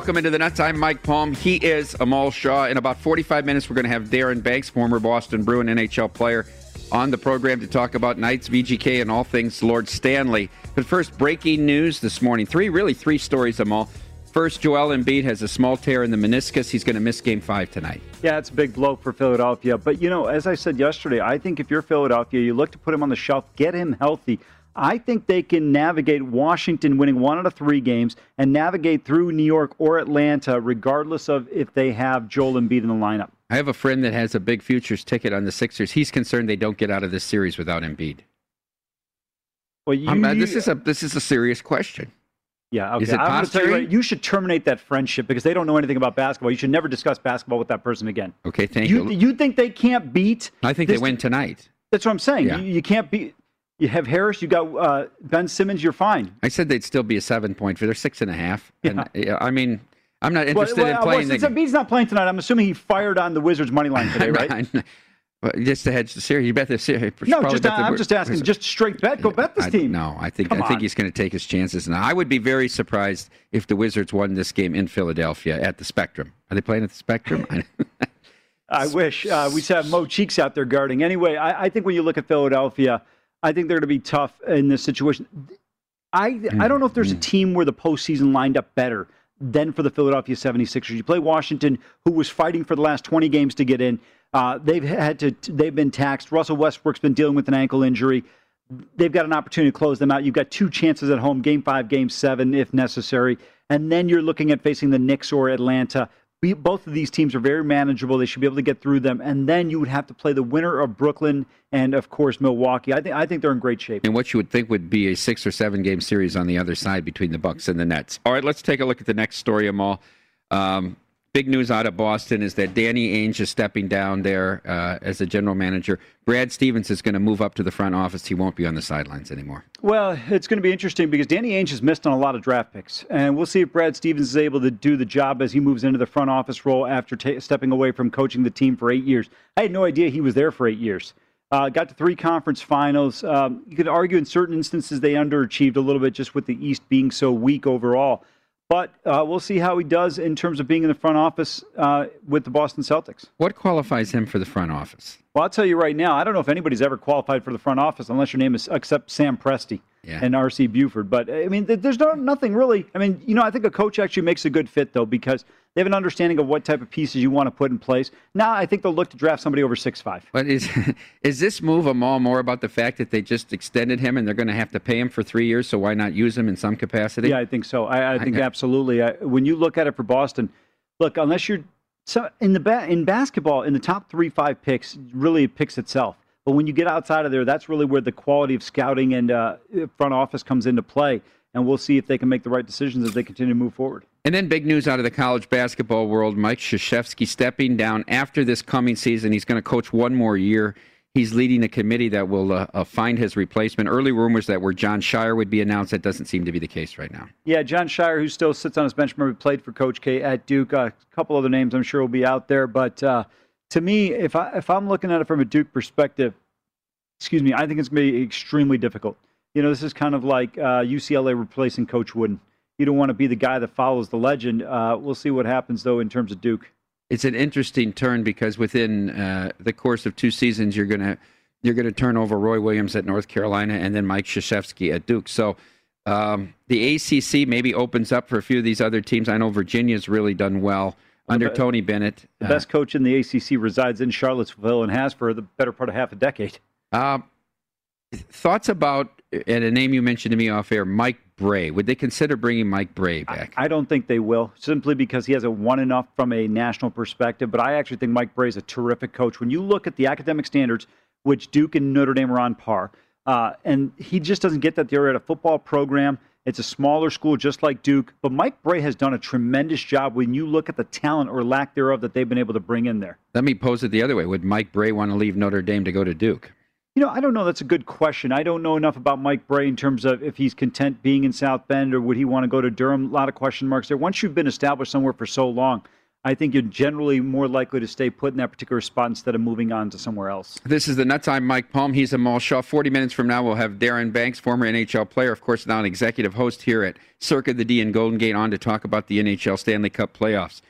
Welcome into the Nuts. I'm Mike Palm. He is Amal Shah. In about 45 minutes, we're going to have Darren Banks, former Boston Bruin NHL player, on the program to talk about Knights, VGK, and all things Lord Stanley. But first, breaking news this morning. Three, really three stories, Amal. First, Joel Embiid has a small tear in the meniscus. He's going to miss game five tonight. Yeah, it's a big blow for Philadelphia. But, you know, as I said yesterday, I think if you're Philadelphia, you look to put him on the shelf, get him healthy. I think they can navigate Washington winning one out of three games and navigate through New York or Atlanta, regardless of if they have Joel Embiid in the lineup. I have a friend that has a big futures ticket on the Sixers. He's concerned they don't get out of this series without Embiid. Well, you, this is a this is a serious question. yeah, okay. is it I'm tell you, you should terminate that friendship because they don't know anything about basketball. You should never discuss basketball with that person again. Okay, thank You, you. you think they can't beat? I think this- they win tonight. That's what I'm saying. Yeah. You, you can't beat. You have Harris. You got uh, Ben Simmons. You're fine. I said they'd still be a seven point for they're six and a half. Yeah. And I mean, I'm not interested well, in playing well, since Embiid's not playing tonight, I'm assuming he fired on the Wizards money line today, right? But just to hedge the series, you bet the series. No, just the I'm just asking. Just straight bet. Go bet this I- team. No, I think Come I think on. he's going to take his chances. And I would be very surprised if the Wizards won this game in Philadelphia at the Spectrum. Are they playing at the Spectrum? I- I wish uh, we have Mo Cheeks out there guarding. Anyway, I, I think when you look at Philadelphia, I think they're going to be tough in this situation. I I don't know if there's a team where the postseason lined up better than for the Philadelphia 76ers. You play Washington, who was fighting for the last 20 games to get in. Uh, they've had to they've been taxed. Russell Westbrook's been dealing with an ankle injury. They've got an opportunity to close them out. You've got two chances at home, game five, game seven, if necessary. And then you're looking at facing the Knicks or Atlanta. We, both of these teams are very manageable. They should be able to get through them. And then you would have to play the winner of Brooklyn and, of course, Milwaukee. I think I think they're in great shape. and what you would think would be a six or seven game series on the other side between the Bucks and the Nets. All right, let's take a look at the next story, Amal. Um, big news out of Boston is that Danny Ainge is stepping down there uh, as the general manager. Brad Stevens is going to move up to the front office. He won't be on the sidelines anymore. Well, it's going to be interesting because Danny Ainge has missed on a lot of draft picks, and we'll see if Brad Stevens is able to do the job as he moves into the front office role after ta stepping away from coaching the team for eight years. I had no idea he was there for eight years. Uh, got to three conference finals. Um, you could argue in certain instances they underachieved a little bit just with the East being so weak overall. But uh, we'll see how he does in terms of being in the front office uh, with the Boston Celtics. What qualifies him for the front office? Well, I'll tell you right now, I don't know if anybody's ever qualified for the front office unless your name is except Sam Presti Yeah. and R.C. Buford. But I mean, there's no, nothing really. I mean, you know, I think a coach actually makes a good fit though because they have an understanding of what type of pieces you want to put in place. Now, I think they'll look to draft somebody over six five. But is is this move Amal more about the fact that they just extended him and they're going to have to pay him for three years? So why not use him in some capacity? Yeah, I think so. I, I think I- absolutely. I, when you look at it for Boston, look, unless you're so in the ba- in basketball, in the top three five picks, really picks itself. But when you get outside of there, that's really where the quality of scouting and uh, front office comes into play. And we'll see if they can make the right decisions as they continue to move forward. And then big news out of the college basketball world: Mike Krzyzewski stepping down after this coming season. He's going to coach one more year. He's leading a committee that will uh, uh, find his replacement. Early rumors that were Jon Scheyer would be announced. That doesn't seem to be the case right now. Yeah, Jon Scheyer, who still sits on his bench, remember played for Coach K at Duke. Uh, a couple other names I'm sure will be out there, but uh, to me, if I if I'm looking at it from a Duke perspective, excuse me, I think it's going to be extremely difficult. You know, this is kind of like uh, UCLA replacing Coach Wooden. You don't want to be the guy that follows the legend. Uh, we'll see what happens though in terms of Duke. It's an interesting turn because within uh, the course of two seasons, you're gonna you're gonna turn over Roy Williams at North Carolina and then Mike Krzyzewski at Duke. So um, the ACC maybe opens up for a few of these other teams. I know Virginia's really done well under be- Tony Bennett. The best coach in the ACC resides in Charlottesville and has for the better part of half a decade. Uh, thoughts about and a name you mentioned to me off air, Mike Brey. Would they consider bringing Mike Brey back? I don't think they will, simply because he hasn't won enough from a national perspective. But I actually think Mike Brey is a terrific coach. When you look at the academic standards, which Duke and Notre Dame are on par, uh, and he just doesn't get that. They're at a football program. It's a smaller school, just like Duke. But Mike Brey has done a tremendous job when you look at the talent or lack thereof that they've been able to bring in there. Let me pose it the other way. Would Mike Brey want to leave Notre Dame to go to Duke? You know, I don't know. That's a good question. I don't know enough about Mike Brey in terms of if he's content being in South Bend or would he want to go to Durham. A lot of question marks there. Once you've been established somewhere for so long, I think you're generally more likely to stay put in that particular spot instead of moving on to somewhere else. This is the Nuts. I'm Mike Palm. He's Amal Shah. 40 minutes from now, we'll have Darren Banks, former NHL player, of course, now an executive host here at Circa the D in Golden Gate, on to talk about the NHL Stanley Cup playoffs.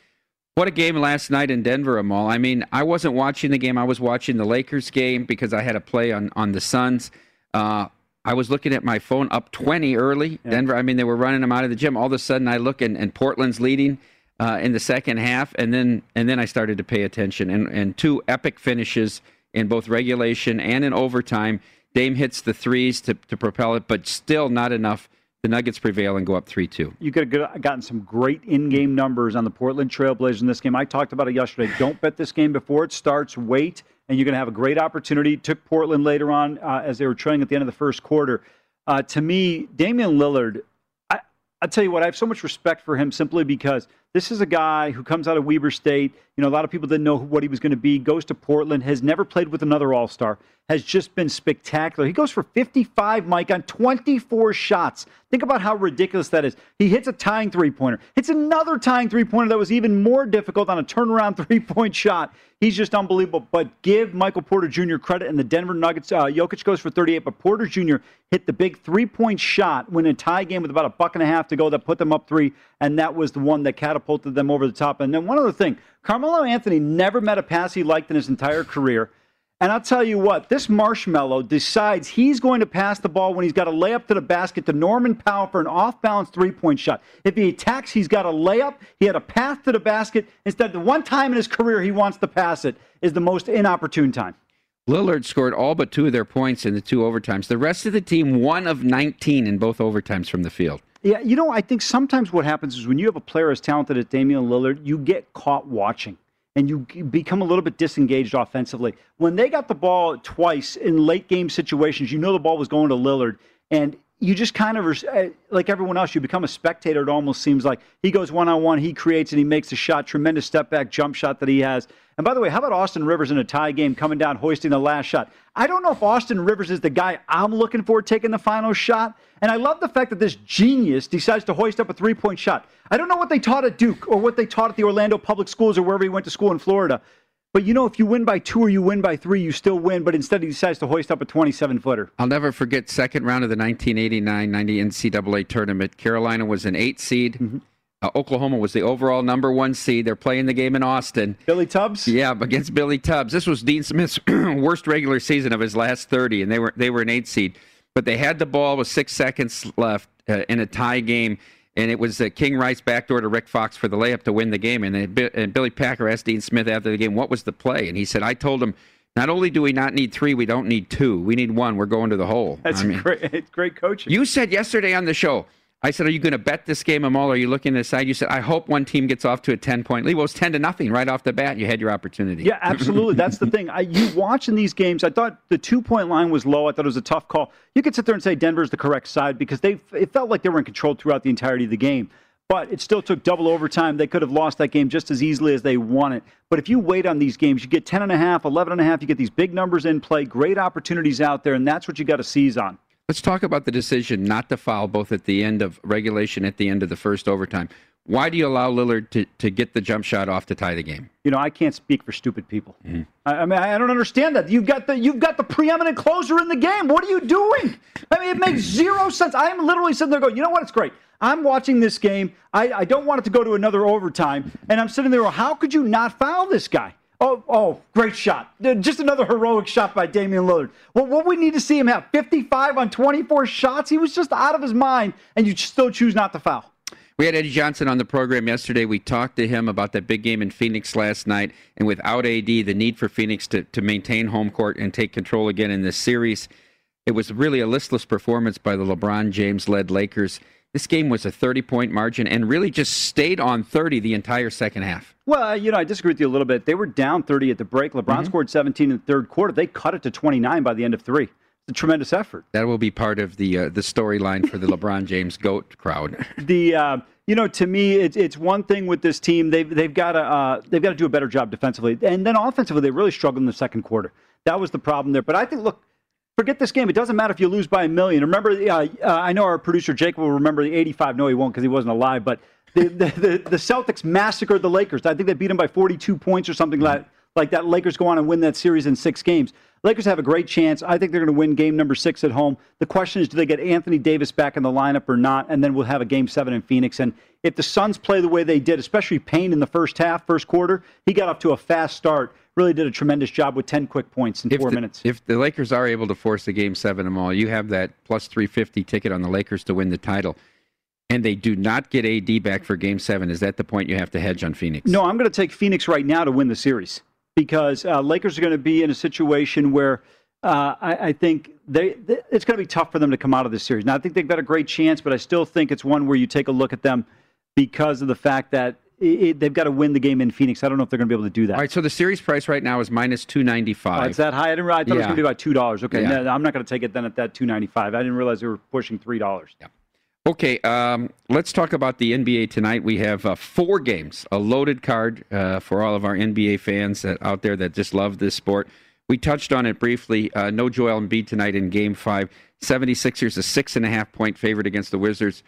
What a game last night in Denver, Amal. I mean, I wasn't watching the game. I was watching the Lakers game because I had a play on, on the Suns. Uh, I was looking at my phone up 20 early. Denver, I mean, they were running them out of the gym. All of a sudden, I look and, and Portland's leading uh, in the second half, and then and then I started to pay attention. And, and two epic finishes in both regulation and in overtime. Dame hits the threes to, to propel it, but still not enough. The Nuggets prevail and go up 3 2. You could have gotten some great in-game numbers on the Portland Trailblazers in this game. I talked about it yesterday. Don't bet this game before it starts. Wait, and you're going to have a great opportunity. Took Portland later on uh, as they were trailing at the end of the first quarter. Uh, to me, Damian Lillard, I, I tell you what, I have so much respect for him simply because this is a guy who comes out of Weber State. You know, a lot of people didn't know what he was going to be. Goes to Portland, has never played with another All Star, has just been spectacular. He goes for 55, Mike, on 24 shots. Think about how ridiculous that is. He hits a tying three pointer, hits another tying three pointer that was even more difficult on a turnaround three point shot. He's just unbelievable. But give Michael Porter Jr. credit and the Denver Nuggets. Uh, Jokic goes for 38, but Porter Jr. hit the big three point shot when a tie game with about a buck and a half to go that put them up three, and that was the one that catapulted them over the top. And then one other thing Carmelo Anthony never met a pass he liked in his entire career. And I'll tell you what, this marshmallow decides he's going to pass the ball when he's got a layup to the basket to Norman Powell for an off balance three point shot. If he attacks, he's got a layup. He had a path to the basket. Instead, the one time in his career he wants to pass it is the most inopportune time. Lillard scored all but two of their points in the two overtimes. The rest of the team, one of 19 in both overtimes from the field. Yeah, you know, I think sometimes what happens is when you have a player as talented as Damian Lillard, you get caught watching and you become a little bit disengaged offensively. When they got the ball twice in late game situations, you know the ball was going to Lillard, and you just kind of, eh, like everyone else, you become a spectator. It almost seems like he goes one on one, he creates, and he makes a shot, tremendous step back jump shot that he has. And by the way, how about Austin Rivers in a tie game coming down, hoisting the last shot? I don't know if Austin Rivers is the guy I'm looking for taking the final shot. And I love the fact that this genius decides to hoist up a three point shot. I don't know what they taught at Duke or what they taught at the Orlando Public Schools or wherever he went to school in Florida. But you know, if you win by two or you win by three, you still win. But instead, he decides to hoist up a 27 footer. I'll never forget second round of the 1989-90 NCAA tournament. Carolina was an eight seed. Mm-hmm. Uh, Oklahoma was the overall number one seed. They're playing the game in Austin. Billy Tubbs. Yeah, against Billy Tubbs. This was Dean Smith's worst regular season of his last 30, and they were they were an eight seed. But they had the ball with six seconds left uh, in a tie game, and it was uh, King Rice backdoor to Rick Fox for the layup to win the game. And, and Billy Packer asked Dean Smith after the game, "What was the play?" And he said, "I told him." Not only do we not need three, we don't need two. We need one. We're going to the hole. That's I mean, great, great coaching. You said yesterday on the show, I said, "Are you going to bet this game, Amal? Are you looking to the side?" You said, "I hope one team gets off to a ten point lead." Well, it was ten to nothing right off the bat. You had your opportunity. Yeah, absolutely. That's the thing. I, you watching these games, I thought the two point line was low. I thought it was a tough call. You could sit there and say Denver's the correct side because they it felt like they were in control throughout the entirety of the game. But it still took double overtime. They could have lost that game just as easily as they won it. But if you wait on these games, you get 10 and a half, 11 and a half, you get these big numbers in play, great opportunities out there, and that's what you got to seize on. Let's talk about the decision not to foul both at the end of regulation, at the end of the first overtime. Why do you allow Lillard to, to get the jump shot off to tie the game? You know, I can't speak for stupid people. Mm-hmm. I, I, mean, I don't understand that. You've got the you've got the preeminent closer in the game. What are you doing? I mean, it makes zero sense. I am literally sitting there going, you know what? It's great. I'm watching this game. I, I don't want it to go to another overtime, and I'm sitting there. How could you not foul this guy? Oh, oh, great shot. Just another heroic shot by Damian Lillard. Well, what we need to see him have 55 on 24 shots. He was just out of his mind, and you still choose not to foul. We had Eddie Johnson on the program yesterday. We talked to him about that big game in Phoenix last night, and without AD, the need for Phoenix to, to maintain home court and take control again in this series. It was really a listless performance by the LeBron James led Lakers. This game was a 30 point margin and really just stayed on 30 the entire second half. Well, you know, I disagree with you a little bit. They were down 30 at the break. LeBron mm-hmm. scored 17 in the third quarter. They cut it to 29 by the end of three. It's a tremendous effort. That will be part of the uh, the storyline for the LeBron James goat crowd. The uh, you know, to me, it's it's one thing with this team. They've they've got to uh, they've got to do a better job defensively, and then offensively, they really struggled in the second quarter. That was the problem there. But I think, look, forget this game. It doesn't matter if you lose by a million. Remember, uh, uh, I know our producer Jake will remember the 85. No, he won't because he wasn't alive. But the, the, the, the, Celtics massacred the Lakers. I think they beat them by 42 points or something like, like that. Lakers go on and win that series in six games. Lakers have a great chance. I think they're going to win game number six at home. The question is, do they get Anthony Davis back in the lineup or not? And then we'll have a game seven in Phoenix. And if the Suns play the way they did, especially Payne in the first half, first quarter, he got off to a fast start really did a tremendous job with 10 quick points in if four the, minutes. If the Lakers are able to force a game seven Amal, you have that plus 350 ticket on the Lakers to win the title. And they do not get AD back for game seven. Is that the point you have to hedge on Phoenix? No, I'm going to take Phoenix right now to win the series because uh, Lakers are going to be in a situation where uh, I, I, think they, they it's going to be tough for them to come out of this series. Now, I think they've got a great chance, but I still think it's one where you take a look at them because of the fact that it, they've got to win the game in Phoenix. I don't know if they're going to be able to do that. All right, so the series price right now is minus two ninety five. Oh, it's that high. I didn't. I thought yeah. it was going to be about two dollars. Okay, yeah. no, I'm not going to take it then at that two ninety five. I didn't realize they were pushing three dollars. Yeah. Okay, um, let's talk about the NBA tonight. We have uh, four games, a loaded card uh, for all of our NBA fans that, out there that just love this sport. We touched on it briefly. Uh, no Joel Embiid tonight in Game Five. 76ers a six and a half point favorite against the Wizards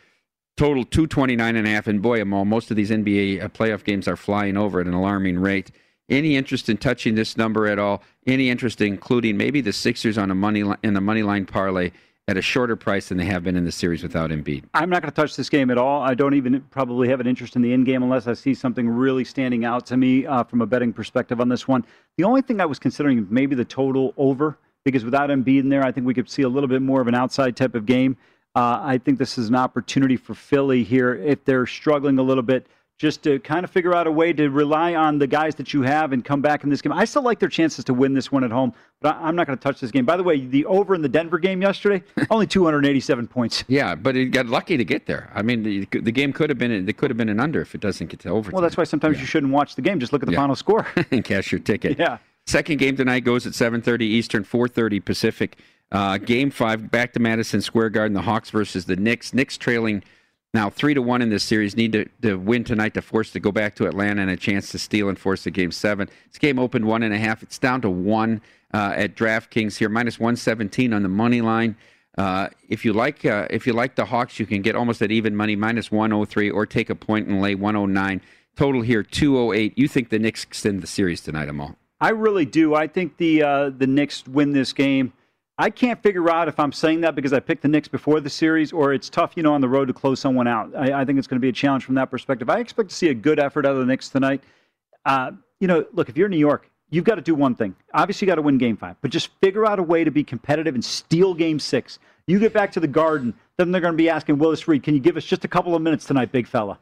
total 229 and a half. And boy, Amal, most of these NBA uh, playoff games are flying over at an alarming rate. Any interest in touching this number at all? Any interest in including maybe the Sixers on a money li- in the money line parlay at a shorter price than they have been in the series without Embiid? I'm not going to touch this game at all. I don't even probably have an interest in the in game unless I see something really standing out to me uh, from a betting perspective on this one. The only thing I was considering maybe the total over because without Embiid in there, I think we could see a little bit more of an outside type of game. Uh, I think this is an opportunity for Philly here if they're struggling a little bit, just to kind of figure out a way to rely on the guys that you have and come back in this game. I still like their chances to win this one at home, but I, am not going to touch this game. By the way, the over in the Denver game yesterday, only 287 points. Yeah, but he got lucky to get there. I mean, the, the game could have been it could have been an under if it doesn't get to overtime. Well, that's why sometimes yeah. you shouldn't watch the game. Just look at the yeah. final score and cash your ticket. Yeah. Second game tonight goes at 7:30 Eastern, 4:30 Pacific. Uh, game five, back to Madison Square Garden, the Hawks versus the Knicks. Knicks trailing now three to one in this series. Need to, to win tonight to force to go back to Atlanta and a chance to steal and force the game seven. This game opened one and a half. It's down to one uh, at DraftKings here, minus one seventeen on the money line. Uh, if you like, uh, if you like the Hawks, you can get almost at even money, minus one hundred three, or take a point and lay one hundred nine. Total here two hundred eight. You think the Knicks extend the series tonight, Amal? I really do. I think the uh, the Knicks win this game. I can't figure out if I'm saying that because I picked the Knicks before the series, or it's tough, you know, on the road to close someone out. I, I think it's going to be a challenge from that perspective. I expect to see a good effort out of the Knicks tonight. Uh, you know, look, if you're New York, you've got to do one thing. Obviously, you got to win Game Five, but just figure out a way to be competitive and steal Game Six. You get back to the Garden, then they're going to be asking Willis Reed, "Can you give us just a couple of minutes tonight, big fella?"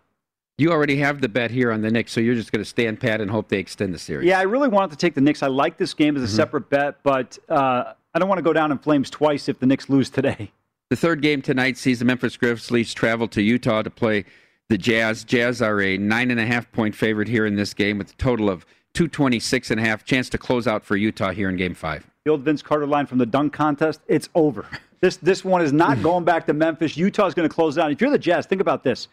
You already have the bet here on the Knicks, so you're just going to stand pat and hope they extend the series. Yeah, I really wanted to take the Knicks. I like this game as a mm-hmm. separate bet, but uh, I don't want to go down in flames twice if the Knicks lose today. The third game tonight sees the Memphis Grizzlies travel to Utah to play the Jazz. Jazz are a nine and a half point favorite here in this game with a total of 226 and a half. Chance to close out for Utah here in game five. The old Vince Carter line from the dunk contest, it's over. This, this one is not going back to Memphis. Utah is going to close out. If you're the Jazz, think about this.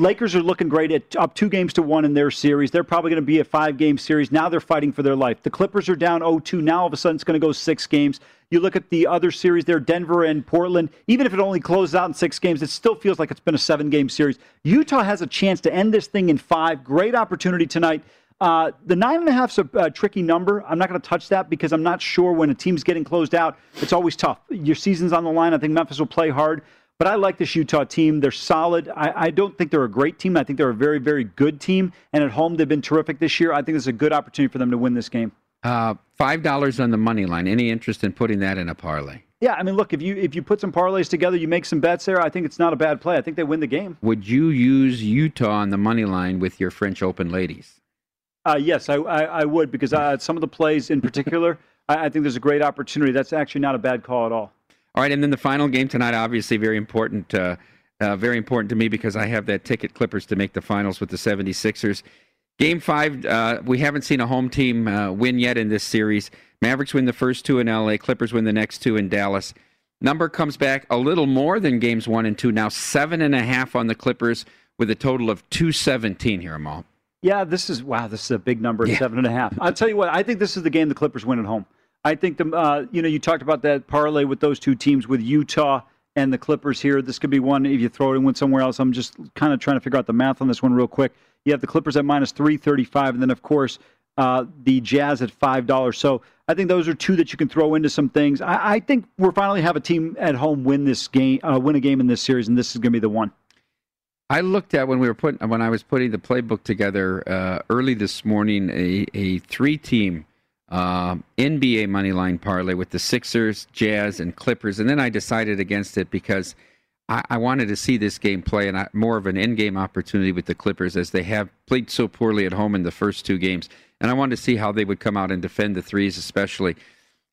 Lakers are looking great at up two games to one in their series. They're probably going to be a five game series. Now they're fighting for their life. The Clippers are down 0 2. Now all of a sudden it's going to go six games. You look at the other series there, Denver and Portland. Even if it only closes out in six games, it still feels like it's been a seven game series. Utah has a chance to end this thing in five. Great opportunity tonight. Uh, the nine and a half is a uh, tricky number. I'm not going to touch that because I'm not sure when a team's getting closed out. It's always tough. Your season's on the line. I think Memphis will play hard. But I like this Utah team. They're solid. I, I, don't think they're a great team. I think they're a very, very good team. And at home, they've been terrific this year. I think it's a good opportunity for them to win this game. Uh, Five dollars on the money line. Any interest in putting that in a parlay? Yeah, I mean, look, if you if you put some parlays together, you make some bets there. I think it's not a bad play. I think they win the game. Would you use Utah on the money line with your French Open ladies? Uh, yes, I, I, I would because uh, some of the plays in particular, I, I think there's a great opportunity. That's actually not a bad call at all. All right, and then the final game tonight, obviously very important, uh, uh, very important to me because I have that ticket Clippers to make the finals with the 76ers. Game five, uh, we haven't seen a home team uh, win yet in this series. Mavericks win the first two in LA, Clippers win the next two in Dallas. Number comes back a little more than games one and two, now seven and a half on the Clippers with a total of 217 here, Amal. Yeah, this is, wow, this is a big number, yeah. seven and a half. I'll tell you what, I think this is the game the Clippers win at home. I think the uh, you know you talked about that parlay with those two teams with Utah and the Clippers here. This could be one if you throw it win somewhere else. I'm just kind of trying to figure out the math on this one real quick. You have the Clippers at minus three thirty five, and then of course uh, the Jazz at five dollars. So I think those are two that you can throw into some things. I, I think we're finally have a team at home win this game, uh, win a game in this series, and this is going to be the one. I looked at when we were putting when I was putting the playbook together uh, early this morning a, a three team uh, NBA money line parlay with the Sixers, Jazz, and Clippers, and then I decided against it because I, I wanted to see this game play and I, more of an in-game opportunity with the Clippers as they have played so poorly at home in the first two games, and I wanted to see how they would come out and defend the threes, especially.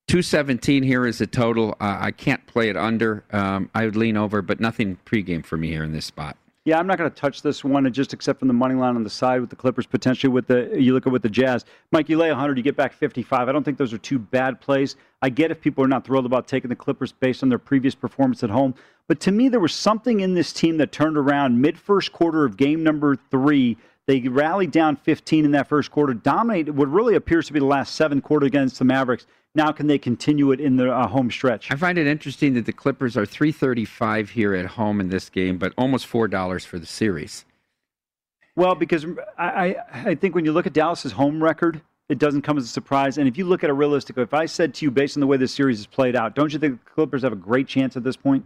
217 here is the total. Uh, I can't play it under. Um, I would lean over, but nothing pregame for me here in this spot. Yeah, I'm not going to touch this one, and just except from the money line on the side with the Clippers potentially. With the you look at with the Jazz, Mike, you lay 100, you get back 55. I don't think those are two bad plays. I get if people are not thrilled about taking the Clippers based on their previous performance at home, but to me, there was something in this team that turned around mid first quarter of game number three. They rallied down 15 in that first quarter, dominated what really appears to be the last seven quarter against the Mavericks. Now, can they continue it in the uh, home stretch? I find it interesting that the Clippers are 335 here at home in this game, but almost $4 for the series. Well, because I, I think when you look at Dallas's home record, it doesn't come as a surprise. And if you look at it realistically, if I said to you, based on the way this series is played out, don't you think the Clippers have a great chance at this point?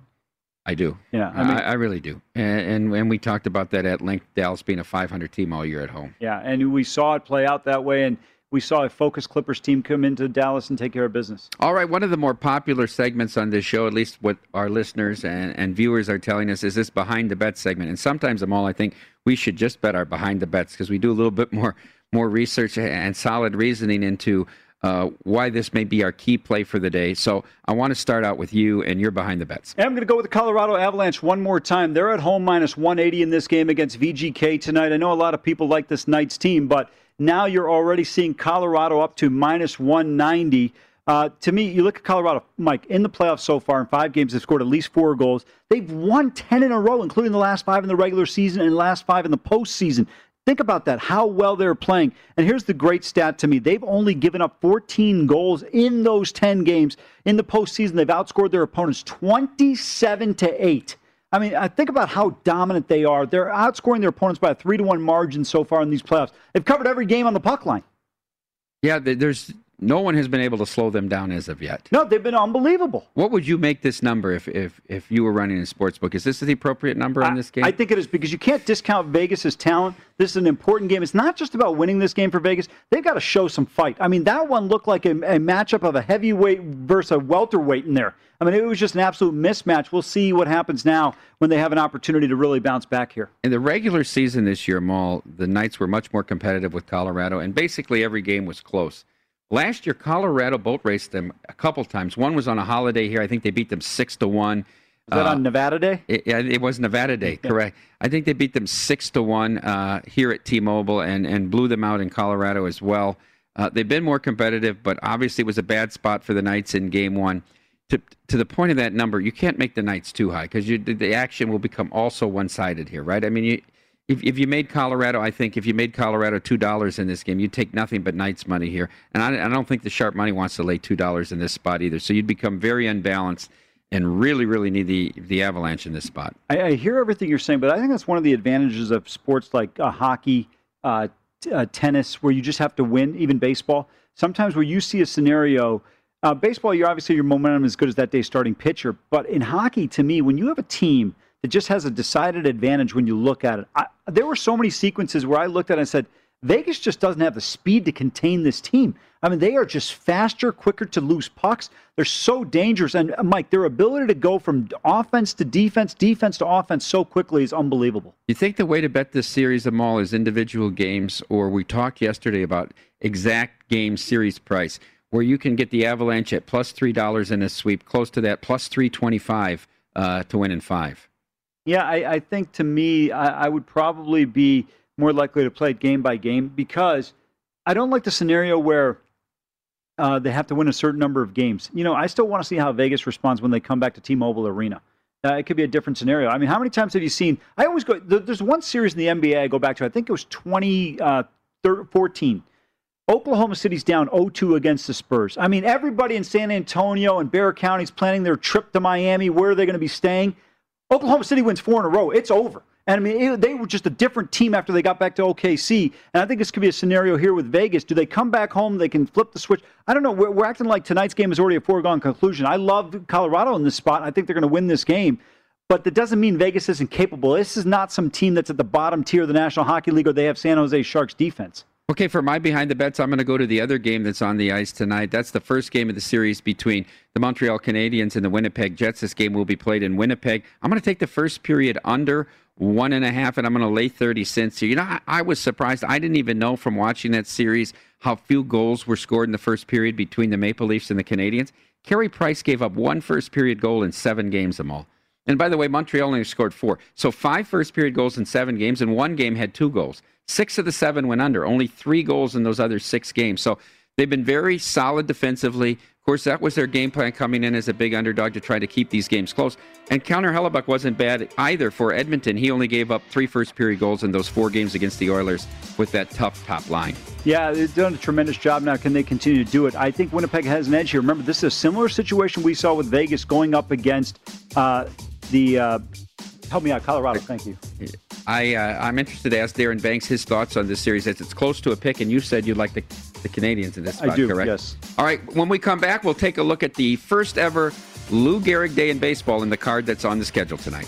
I do. Yeah, I, mean, I, I really do. And, and, and we talked about that at length. Dallas being a 500 team all year at home. Yeah, and we saw it play out that way. And we saw a focused Clippers team come into Dallas and take care of business. All right, one of the more popular segments on this show, at least what our listeners and, and viewers are telling us, is this behind the bet segment. And sometimes, I'm all I think we should just bet our behind the bets because we do a little bit more more research and solid reasoning into uh, why this may be our key play for the day. So I want to start out with you and you're behind the bets. And I'm going to go with the Colorado Avalanche one more time. They're at home minus 180 in this game against VGK tonight. I know a lot of people like this Knights team, but now you're already seeing Colorado up to minus 190. Uh, to me, you look at Colorado, Mike, in the playoffs so far, in five games, they've scored at least four goals. They've won 10 in a row, including the last five in the regular season and last five in the postseason. Think about that, how well they're playing. And here's the great stat to me they've only given up 14 goals in those 10 games. In the postseason, they've outscored their opponents 27 to 8. I mean, I think about how dominant they are. They're outscoring their opponents by a three to one margin so far in these playoffs. They've covered every game on the puck line. Yeah, there's no one has been able to slow them down as of yet. No, they've been unbelievable. What would you make this number if if, if you were running a sports book? Is this the appropriate number on this game? I think it is because you can't discount Vegas's talent. This is an important game. It's not just about winning this game for Vegas. They've got to show some fight. I mean, that one looked like a, a matchup of a heavyweight versus a welterweight in there. I mean, it was just an absolute mismatch. We'll see what happens now when they have an opportunity to really bounce back here. In the regular season this year, Amal, the Knights were much more competitive with Colorado, and basically every game was close. Last year, Colorado boat raced them a couple times. One was on a holiday here. I think they beat them six to one. Was that uh, on Nevada Day? It, yeah, it was Nevada Day, correct. I think they beat them six to one uh, here at T-Mobile and and blew them out in Colorado as well. Uh, they've been more competitive, but obviously it was a bad spot for the Knights in Game One. To to the point of that number, you can't make the Knights too high because the action will become also one-sided here, right? I mean, you if, if you made Colorado, I think if you made Colorado two dollars in this game, you'd take nothing but Knights money here, and I, I don't think the sharp money wants to lay two dollars in this spot either. So you'd become very unbalanced and really, really need the the Avalanche in this spot. I, I hear everything you're saying, but I think that's one of the advantages of sports like uh, hockey, uh, t- uh, tennis, where you just have to win. Even baseball, sometimes where you see a scenario. Uh, baseball, you're obviously your momentum is good as that day starting pitcher, but in hockey, to me, when you have a team it just has a decided advantage when you look at it. I, there were so many sequences where I looked at it and said, Vegas just doesn't have the speed to contain this team. I mean, they are just faster, quicker to lose pucks. They're so dangerous. And uh, Mike, their ability to go from offense to defense, defense to offense so quickly is unbelievable. You think the way to bet this series of all is individual games, or we talked yesterday about exact game series price, where you can get the Avalanche at plus three dollars in a sweep, close to that, plus three twenty-five uh, to win in five. Yeah, I, I think to me, I, I, would probably be more likely to play it game by game because I don't like the scenario where uh, they have to win a certain number of games. You know, I still want to see how Vegas responds when they come back to T-Mobile Arena. Uh, it could be a different scenario. I mean, how many times have you seen? I always go. There's one series in the NBA I go back to. I think it was 2014. Uh, Oklahoma City's down 0-2 against the Spurs. I mean, everybody in San Antonio and Bexar County is planning their trip to Miami. Where are they going to be staying? Oklahoma City wins four in a row. It's over. And I mean, it, they were just a different team after they got back to OKC. And I think this could be a scenario here with Vegas. Do they come back home? They can flip the switch. I don't know. We're, we're acting like tonight's game is already a foregone conclusion. I love Colorado in this spot. I think they're going to win this game. But that doesn't mean Vegas isn't capable. This is not some team that's at the bottom tier of the National Hockey League or they have San Jose Sharks defense. Okay, for my behind the bets, I'm going to go to the other game that's on the ice tonight. That's the first game of the series between the Montreal Canadiens and the Winnipeg Jets. This game will be played in Winnipeg. I'm going to take the first period under one and a half, and I'm going to lay 30 cents here. You know, I, I was surprised. I didn't even know from watching that series how few goals were scored in the first period between the Maple Leafs and the Canadiens. Carey Price gave up one first period goal in seven games, Amal. And by the way, Montreal only scored four. So five first period goals in seven games, and one game had two goals. Six of the seven went under. Only three goals in those other six games. So they've been very solid defensively. Of course, that was their game plan coming in as a big underdog to try to keep these games close. And Connor Hellebuyck wasn't bad either for Edmonton. He only gave up three first period goals in those four games against the Oilers with that tough top line. Yeah, they've done a tremendous job now. Can they continue to do it? I think Winnipeg has an edge here. Remember, this is a similar situation we saw with Vegas going up against uh, the. Uh, help me out, Colorado. Thank you. I uh, I'm interested to ask Darren Banks his thoughts on this series as it's close to a pick, and you said you'd like the the Canadiens in this spot, I do, correct? Yes. All right. When we come back, we'll take a look at the first ever Lou Gehrig Day in baseball in the card that's on the schedule tonight.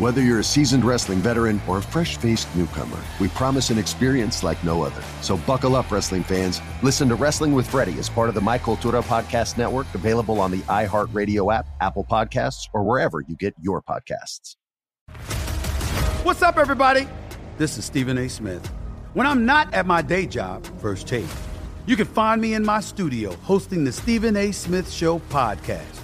Whether you're a seasoned wrestling veteran or a fresh faced newcomer, we promise an experience like no other. So buckle up, wrestling fans. Listen to Wrestling with Freddie as part of the My Cultura Podcast Network, available on the iHeartRadio app, Apple Podcasts, or wherever you get your podcasts. What's up, everybody? This is Stephen A. Smith. When I'm not at my day job, First Take, you can find me in my studio hosting the Stephen A. Smith Show podcast.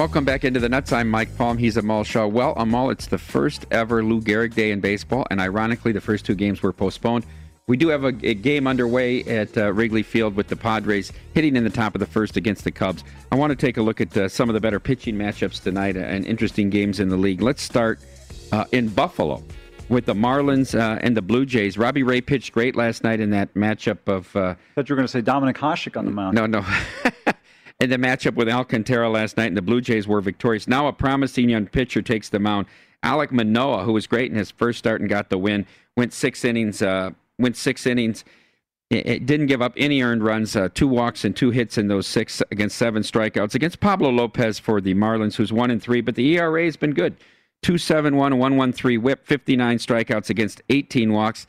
Welcome back into the Nuts. I'm Mike Palm. He's Amal Shah. Well, Amal, it's the first ever Lou Gehrig Day in baseball, and ironically, the first two games were postponed. We do have a, a game underway at uh, Wrigley Field with the Padres hitting in the top of the first against the Cubs. I want to take a look at uh, some of the better pitching matchups tonight and interesting games in the league. Let's start uh, in Buffalo with the Marlins uh, and the Blue Jays. Robbie Ray pitched great last night in that matchup of. Uh, I thought you were going to say Dominik Hasek on the mound. No, no. in the matchup with Alcantara last night, and the Blue Jays were victorious. Now a promising young pitcher takes the mound. Alek Manoah, who was great in his first start and got the win, went six innings. Uh, went six innings. It, didn't give up any earned runs. Uh, two walks and two hits in those six against seven strikeouts against Pablo Lopez for the Marlins, who's one and three. But the ERA has been good. two seven one one one three whip, 59 strikeouts against 18 walks.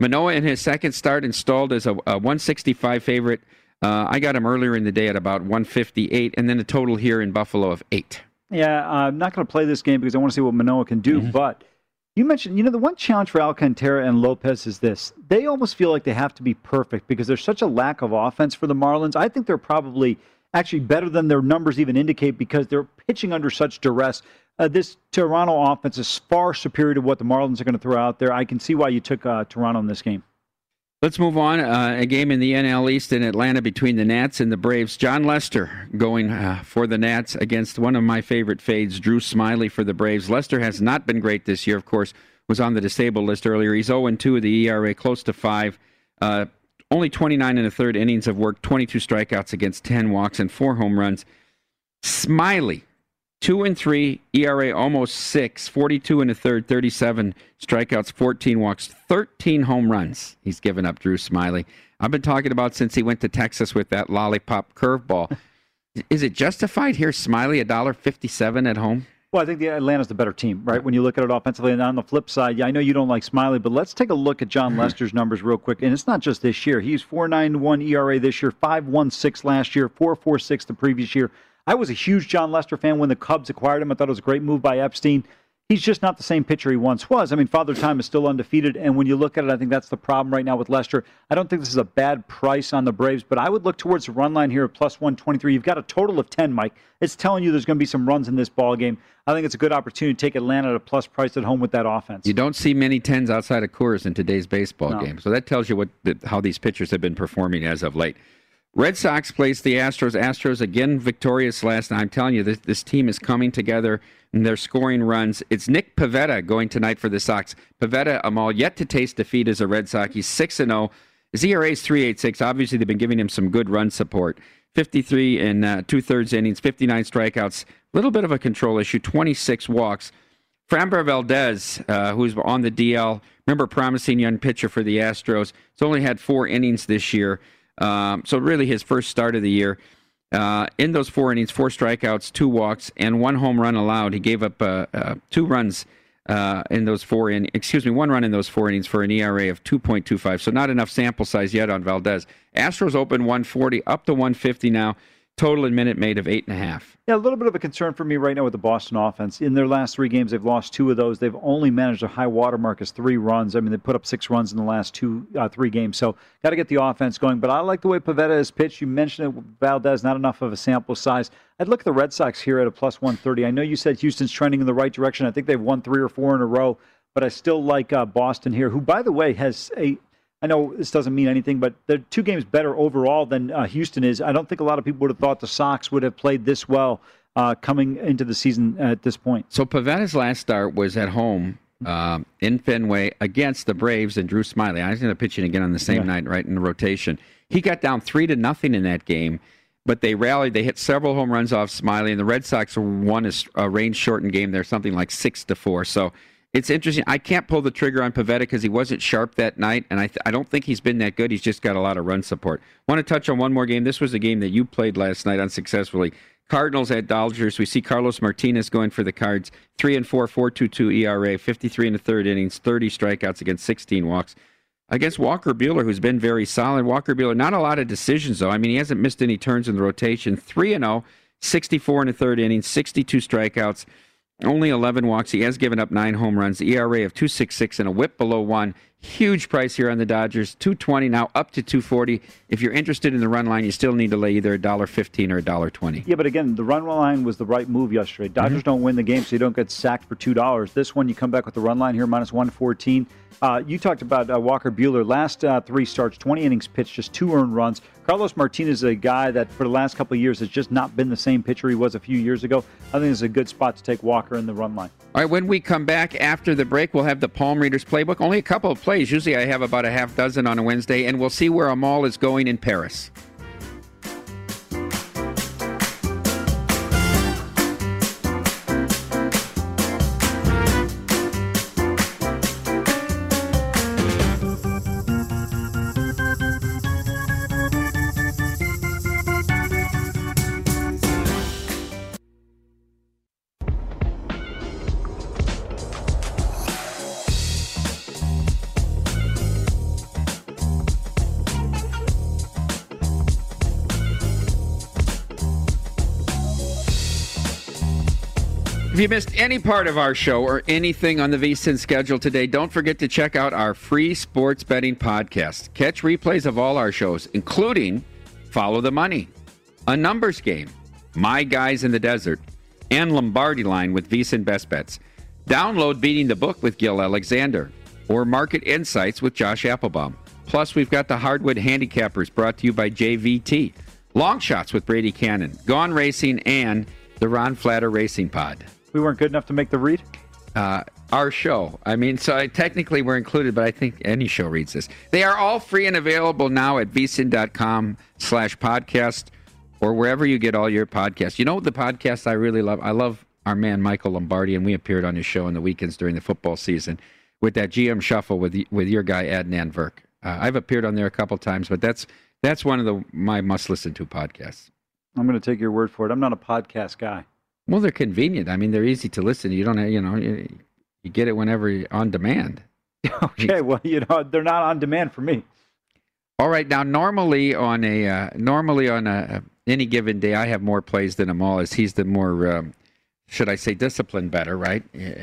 Manoah in his second start installed as a, a 165 favorite uh, I got him earlier in the day at about 158, and then a total here in Buffalo of eight. Yeah, I'm not going to play this game because I want to see what Manoah can do. Mm-hmm. But you mentioned, you know, the one challenge for Alcantara and Lopez is this: they almost feel like they have to be perfect because there's such a lack of offense for the Marlins. I think they're probably actually better than their numbers even indicate because they're pitching under such duress. Uh, this Toronto offense is far superior to what the Marlins are going to throw out there. I can see why you took uh, Toronto in this game. Let's move on. Uh, a game in the NL East in Atlanta between the Nats and the Braves. Jon Lester going uh, for the Nats against one of my favorite fades, Drew Smyly for the Braves. Lester has not been great this year, of course, was on the disabled list earlier. He's 0 2 the ERA, close to 5. Uh, only 29 and a third innings of work, 22 strikeouts against 10 walks and 4 home runs. Smyly, Two and three, ERA almost six, 42 in the third, 37 strikeouts, 14 walks, 13 home runs. He's given up Drew Smyly. I've been talking about since he went to Texas with that lollipop curveball. Is it justified here, Smyly, a dollar fifty-seven at home? Well, I think the Atlanta's the better team, right? When you look at it offensively, and on the flip side, yeah, I know you don't like Smyly, but let's take a look at Jon mm-hmm. Lester's numbers real quick. And it's not just this year; he's four nine one ERA this year, five one six last year, four four six the previous year. I was a huge Jon Lester fan when the Cubs acquired him. I thought it was a great move by Epstein he's just not the same pitcher he once was. I mean, Father Time is still undefeated, and when you look at it, I think that's the problem right now with Lester. I don't think this is a bad price on the Braves, but I would look towards the run line here at plus 123. You've got a total of 10, Mike. It's telling you there's going to be some runs in this ball game. I think it's a good opportunity to take Atlanta at a plus price at home with that offense. You don't see many tens outside of Coors in today's baseball no. game, so that tells you what how these pitchers have been performing as of late. Red Sox plays the Astros. Astros again victorious last night. I'm telling you, this, this team is coming together and they're scoring runs. It's Nick Pivetta going tonight for the Sox. Pivetta, Amal, yet to taste defeat as a Red Sox. He's 6 0. His ERA is 386. Obviously, they've been giving him some good run support. 53 and uh, two thirds innings, 59 strikeouts. A little bit of a control issue, 26 walks. Framber Valdez, uh, who's on the DL, remember, promising young pitcher for the Astros. He's only had four innings this year. Um, so really his first start of the year. Uh, in those four innings, four strikeouts, two walks, and one home run allowed. He gave up uh, uh, two runs uh, in those four in excuse me, one run in those four innings for an ERA of 2.25. So not enough sample size yet on Valdez. Astros open 140 up to 150 now. Total in Minute Maid of eight and a half. Yeah, a little bit of a concern for me right now with the Boston offense. In their last three games, they've lost two of those. They've only managed a high water mark as three runs. I mean, they put up six runs in the last two, uh, three games. So got to get the offense going. But I like the way Pivetta has pitched. You mentioned it, Valdez, not enough of a sample size. I'd look at the Red Sox here at a plus 130. I know you said Houston's trending in the right direction. I think they've won three or four in a row. But I still like uh, Boston here, who, by the way, has a I know this doesn't mean anything, but they're two games better overall than uh, Houston is. I don't think a lot of people would have thought the Sox would have played this well uh, coming into the season at this point. So Pivetta's last start was at home uh, in Fenway against the Braves and Drew Smyly. I was going to pitching again on the same yeah. night, right in the rotation. He got down three to nothing in that game, but they rallied. They hit several home runs off Smyly, and the Red Sox won a range shortened game there, something like six to four. So it's interesting. I can't pull the trigger on Pivetta because he wasn't sharp that night, and I, th- I don't think he's been that good. He's just got a lot of run support. Want to touch on one more game? This was a game that you played last night unsuccessfully. Cardinals at Dodgers. We see Carlos Martinez going for the Cards. Three and four, four two two ERA, fifty three in the third innings, thirty strikeouts against sixteen walks. Against Walker Buehler, who's been very solid. Walker Buehler, not a lot of decisions though. I mean, he hasn't missed any turns in the rotation. Three and 0, 64 in the third inning, sixty two strikeouts. Only 11 walks. He has given up nine home runs. The ERA of 2.66 and a WHIP below one. Huge price here on the Dodgers. 220 now up to 240. If you're interested in the run line, you still need to lay either a dollar fifteen or a dollar twenty. Yeah, but again, the run line was the right move yesterday. Dodgers mm-hmm. don't win the game, so you don't get sacked for two dollars. This one, you come back with the run line here minus 114. Uh, you talked about uh, Walker Buehler. Last uh, three starts, 20 innings pitched, just two earned runs. Carlos Martinez is a guy that for the last couple of years has just not been the same pitcher he was a few years ago. I think it's a good spot to take Walker in the run line. All right, when we come back after the break, we'll have the Palm Readers playbook. Only a couple of plays. Usually I have about a half dozen on a Wednesday, and we'll see where Amal is going in Paris. You missed any part of our show or anything on the VSIN schedule today, don't forget to check out our free sports betting podcast. Catch replays of all our shows, including Follow the Money, A Numbers Game, My Guys in the Desert, and Lombardi Line with VSIN Best Bets. Download Beating the Book with Gill Alexander or Market Insights with Josh Appelbaum. Plus, we've got the Hardwood Handicappers brought to you by JVT, Long Shots with Brady Kannon, Gone Racing, and the Ron Flatter Racing Pod we weren't good enough to make the read? Uh, our show. I mean, so I, technically we're included, but I think any show reads this. They are all free and available now at vsin.com slash podcast or wherever you get all your podcasts. You know the podcast I really love? I love our man Michael Lombardi, and we appeared on his show on the weekends during the football season with that GM shuffle with with your guy Adnan Virk. Uh, I've appeared on there a couple times, but that's that's one of the my must listen to podcasts. I'm going to take your word for it. I'm not a podcast guy. Well, they're convenient. I mean, they're easy to listen. You don't, have, you know, you, you get it whenever you're on demand. okay, well, you know, they're not on demand for me. All right, now normally on a uh, normally on a, any given day, I have more plays than Amal. As he's the more, um, should I say, disciplined better, right?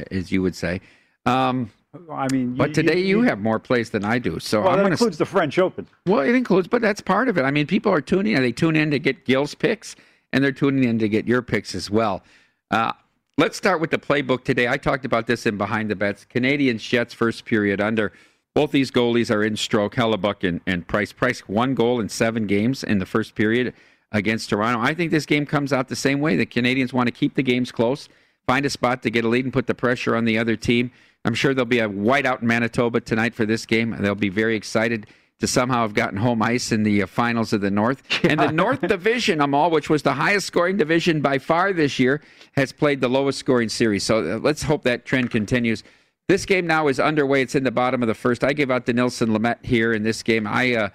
As you would say. Um, I mean, you, but today you, you, you, have more plays than I do. So well, I'm that gonna, includes the French Open. Well, it includes, but that's part of it. I mean, people are tuning in. They tune in to get Gill's picks, and they're tuning in to get your picks as well. Uh, let's start with the playbook today. I talked about this in Behind the Bets. Canadiens Jets first period under. Both these goalies are in stroke, Hellebuyck and, and Price. Price one goal in seven games in the first period against Toronto. I think this game comes out the same way. The Canadiens want to keep the games close, find a spot to get a lead and put the pressure on the other team. I'm sure there'll be a whiteout in Manitoba tonight for this game. They'll be very excited to somehow have gotten home ice in the uh, finals of the North. And the North Division, I'm all, which was the highest scoring division by far this year, has played the lowest scoring series. So uh, let's hope that trend continues. This game now is underway. It's in the bottom of the first. I gave out Dinelson Lamet here in this game. I uh,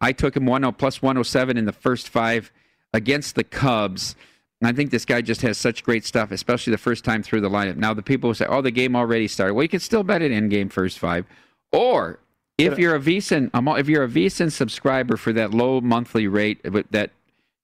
I took him 1 plus 107 in the first five against the Cubs. I think this guy just has such great stuff, especially the first time through the lineup. Now the people will say, "Oh, the game already started." Well, you can still bet it in game first five, or if you're a VSiN, if you're a VSiN subscriber for that low monthly rate that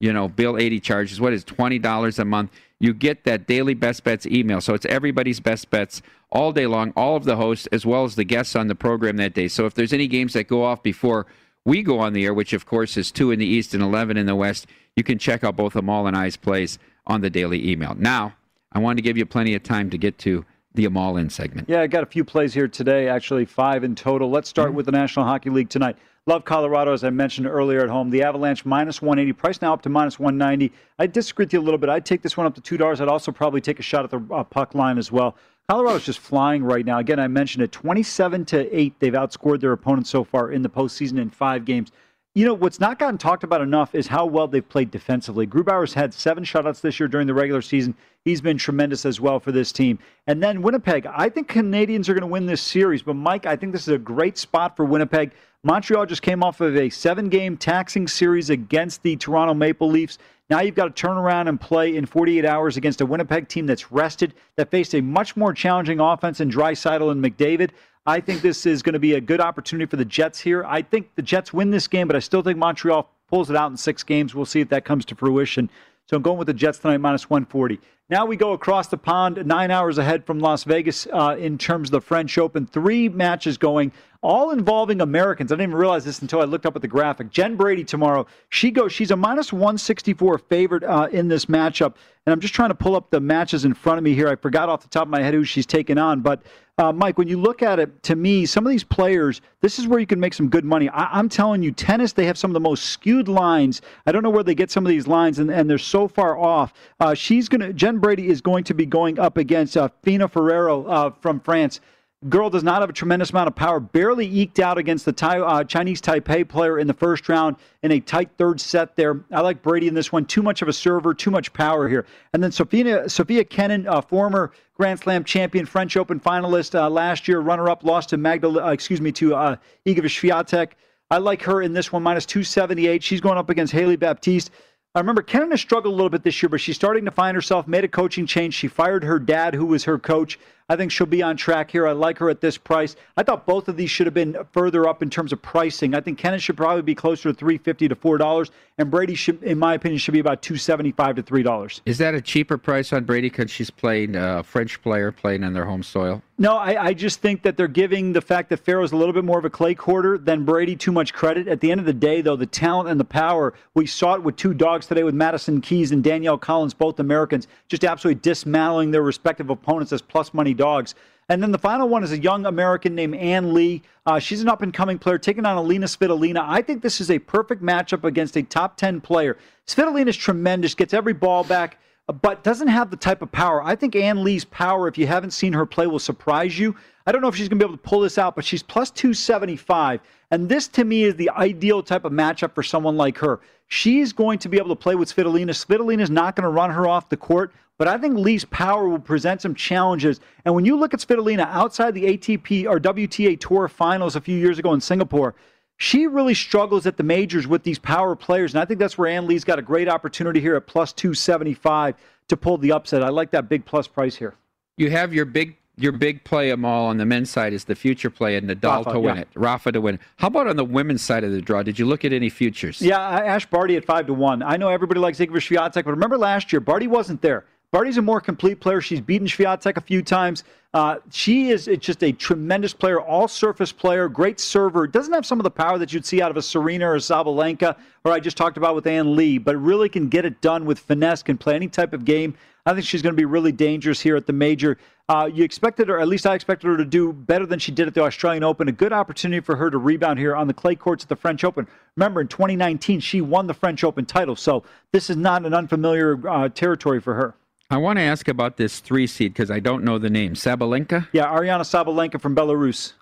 you know Bill eighty charges, what is twenty dollars a month? You get that daily best bets email. So it's everybody's best bets all day long, all of the hosts as well as the guests on the program that day. So if there's any games that go off before we go on the air, which of course is two in the East and 11 in the West, you can check out both Amal and I's plays on the daily email. Now, I wanted to give you plenty of time to get to the Amal in segment. Yeah, I got a few plays here today, actually five in total. Let's start mm-hmm. with the National Hockey League tonight. Love Colorado, as I mentioned earlier at home. The Avalanche minus 180, price now up to minus 190. I disagree with you a little bit. I'd take this one up to $2. I'd also probably take a shot at the uh, puck line as well. Colorado's just flying right now. Again, I mentioned it 27 to 8. They've outscored their opponents so far in the postseason in five games. You know, what's not gotten talked about enough is how well they've played defensively. Grubauer's had seven shutouts this year during the regular season. He's been tremendous as well for this team. And then Winnipeg, I think Canadiens are going to win this series. But, Mike, I think this is a great spot for Winnipeg. Montreal just came off of a seven game taxing series against the Toronto Maple Leafs. Now you've got to turn around and play in 48 hours against a Winnipeg team that's rested, that faced a much more challenging offense in Draisaitl and McDavid. I think this is going to be a good opportunity for the Jets here. I think the Jets win this game, but I still think Montreal pulls it out in six games. We'll see if that comes to fruition. So I'm going with the Jets tonight, minus 140. Now we go across the pond, nine hours ahead from Las Vegas uh, in terms of the French Open. Three matches going, all involving Americans. I didn't even realize this until I looked up at the graphic. Jen Brady tomorrow. She goes. She's a minus 164 favorite uh, in this matchup. And I'm just trying to pull up the matches in front of me here. I forgot off the top of my head who she's taken on. But, uh, Mike, when you look at it, to me, some of these players, this is where you can make some good money. I- am telling you, tennis, they have some of the most skewed lines. I don't know where they get some of these lines, and, and they're so far off. Uh, she's going to, Jen Brady is going to be going up against uh, Fiona Ferro uh, from France. Girl does not have a tremendous amount of power. Barely eked out against the uh, Chinese Taipei player in the first round in a tight third set there. I like Brady in this one. Too much of a server, too much power here. And then Sophia, Sofia Kenin, uh, former Grand Slam champion, French Open finalist uh, last year, runner-up, lost to Magda, uh, excuse me, to uh, Iga Swiatek. I like her in this one, minus 278. She's going up against Hailey Baptiste. I remember Kenin has struggled a little bit this year, but she's starting to find herself, made a coaching change. She fired her dad, who was her coach. I think she'll be on track here. I like her at this price. I thought both of these should have been further up in terms of pricing. I think Kenin should probably be closer to three fifty to four dollars, and Brady should, in my opinion, should be about two seventy five to three dollars. Is that a cheaper price on Brady because she's playing uh, a French player playing on their home soil? No, I, I, just think that they're giving the fact that Ferro's a little bit more of a clay quarter than Brady too much credit. At the end of the day, though, the talent and the power, we saw it with two dogs today with Madison Keys and Danielle Collins, both Americans, just absolutely dismantling their respective opponents as plus money dogs. And then the final one is a young American named Ann Li. Uh, she's an up and coming player taking on Alina Svitolina. I think this is a perfect matchup against a top 10 player. Svitolina is tremendous, gets every ball back but doesn't have the type of power. I think Ann Li's power, if you haven't seen her play, will surprise you. I don't know if she's going to be able to pull this out, but she's plus 275. And this, to me, is the ideal type of matchup for someone like her. She's going to be able to play with Svitolina. Svitolina is not going to run her off the court. But I think Li's power will present some challenges. And when you look at Svitolina outside the ATP or WTA Tour finals a few years ago in Singapore, she really struggles at the majors with these power players. And I think that's where Ann Li's got a great opportunity here at plus 275 to pull the upset. I like that big plus price here. You have your big your big play them all on the men's side is the future play and Nadal Rafa, to win yeah. it, Rafa to win it. How about on the women's side of the draw? Did you look at any futures? Yeah, Ash Barty at five to one. I know everybody likes Iga Swiatek, but remember last year, Barty wasn't there. Barty's a more complete player. She's beaten Swiatek a few times. Uh, she is it's just a tremendous player, all surface player, great server. Doesn't have some of the power that you'd see out of a Serena or a Sabalenka, or I just talked about with Ann Li, but really can get it done with finesse, can play any type of game. I think she's going to be really dangerous here at the major. Uh, you expected her, at least I expected her to do better than she did at the Australian Open. A good opportunity for her to rebound here on the clay courts at the French Open. Remember, in 2019, she won the French Open title, so this is not an unfamiliar uh, territory for her. I want to ask about this three seed because I don't know the name. Sabalenka? Yeah, Aryna Sabalenka from Belarus.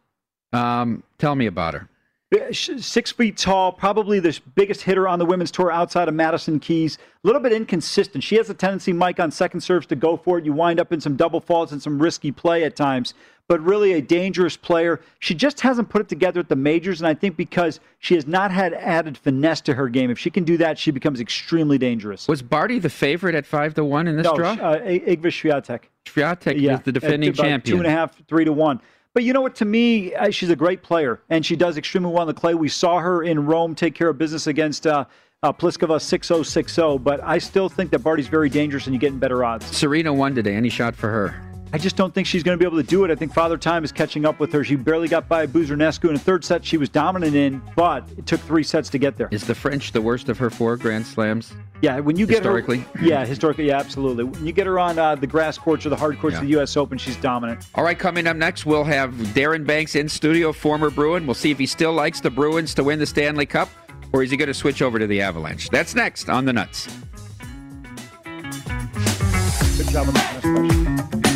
Um, tell me about her. Six feet tall, probably the biggest hitter on the women's tour outside of Madison Keys. A little bit inconsistent. She has a tendency, Mike, on second serves to go for it. You wind up in some double faults and some risky play at times, but really a dangerous player. She just hasn't put it together at the majors, and I think because she has not had added finesse to her game. If she can do that, she becomes extremely dangerous. Was Barty the favorite at five to one in this no, draw? Uh, Iga Swiatek. Swiatek yeah, is the defending champion. Two and a half, three to one. But you know what? To me, uh, she's a great player, and she does extremely well on the clay. We saw her in Rome take care of business against uh, uh, Pliskova 6-0, 6 0. But I still think that Barty's very dangerous, and you're getting better odds. Serena won today. Any shot for her? I just don't think she's going to be able to do it. I think Father Time is catching up with her. She barely got by Buzarnescu in the third set. She was dominant in, but it took three sets to get there. Is the French the worst of her four Grand Slams? Yeah, when you get Historically? her, yeah, historically, yeah, absolutely. When you get her on uh, the grass courts or the hard courts Yeah. of the U.S. Open, she's dominant. All right, coming up next, we'll have Darren Banks in studio, former Bruin. We'll see if he still likes the Bruins to win the Stanley Cup, or is he going to switch over to the Avalanche? That's next on the Nuts. Good job on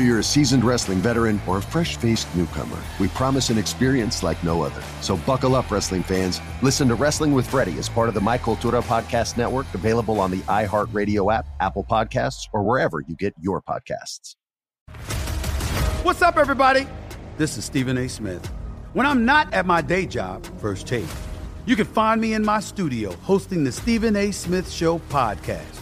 you're a seasoned wrestling veteran or a fresh faced newcomer, we promise an experience like no other. So buckle up, wrestling fans. Listen to Wrestling with Freddie as part of the My Cultura Podcast Network, available on the iHeartRadio app, Apple Podcasts, or wherever you get your podcasts. What's up, everybody? This is Stephen A. Smith. When I'm not at my day job, First Take, you can find me in my studio hosting the Stephen A. Smith Show podcast.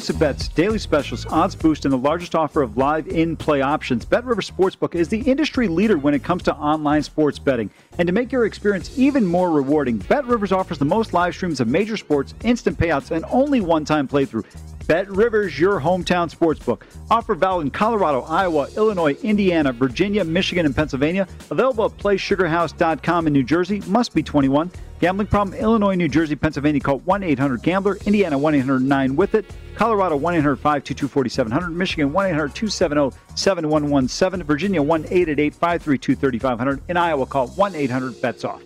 Exclusive bets, daily specials, odds boost, and the largest offer of live in play options, BetRivers Sportsbook is the industry leader when it comes to online sports betting. And to make your experience even more rewarding, BetRivers offers the most live streams of major sports, instant payouts, and only one time playthrough. Bet Rivers, your hometown sportsbook. Offer valid in Colorado, Iowa, Illinois, Indiana, Virginia, Michigan, and Pennsylvania. Available at PlaySugarHouse.com in New Jersey. Must be 21. Gambling problem? Illinois, New Jersey, Pennsylvania. Call 1 800 Gambler. Indiana 1 800 9 with it. Colorado 1 800 522 4700. Michigan 1 800 270 7117. Virginia 1 888 532 3500. In Iowa, call 1 800 bets off.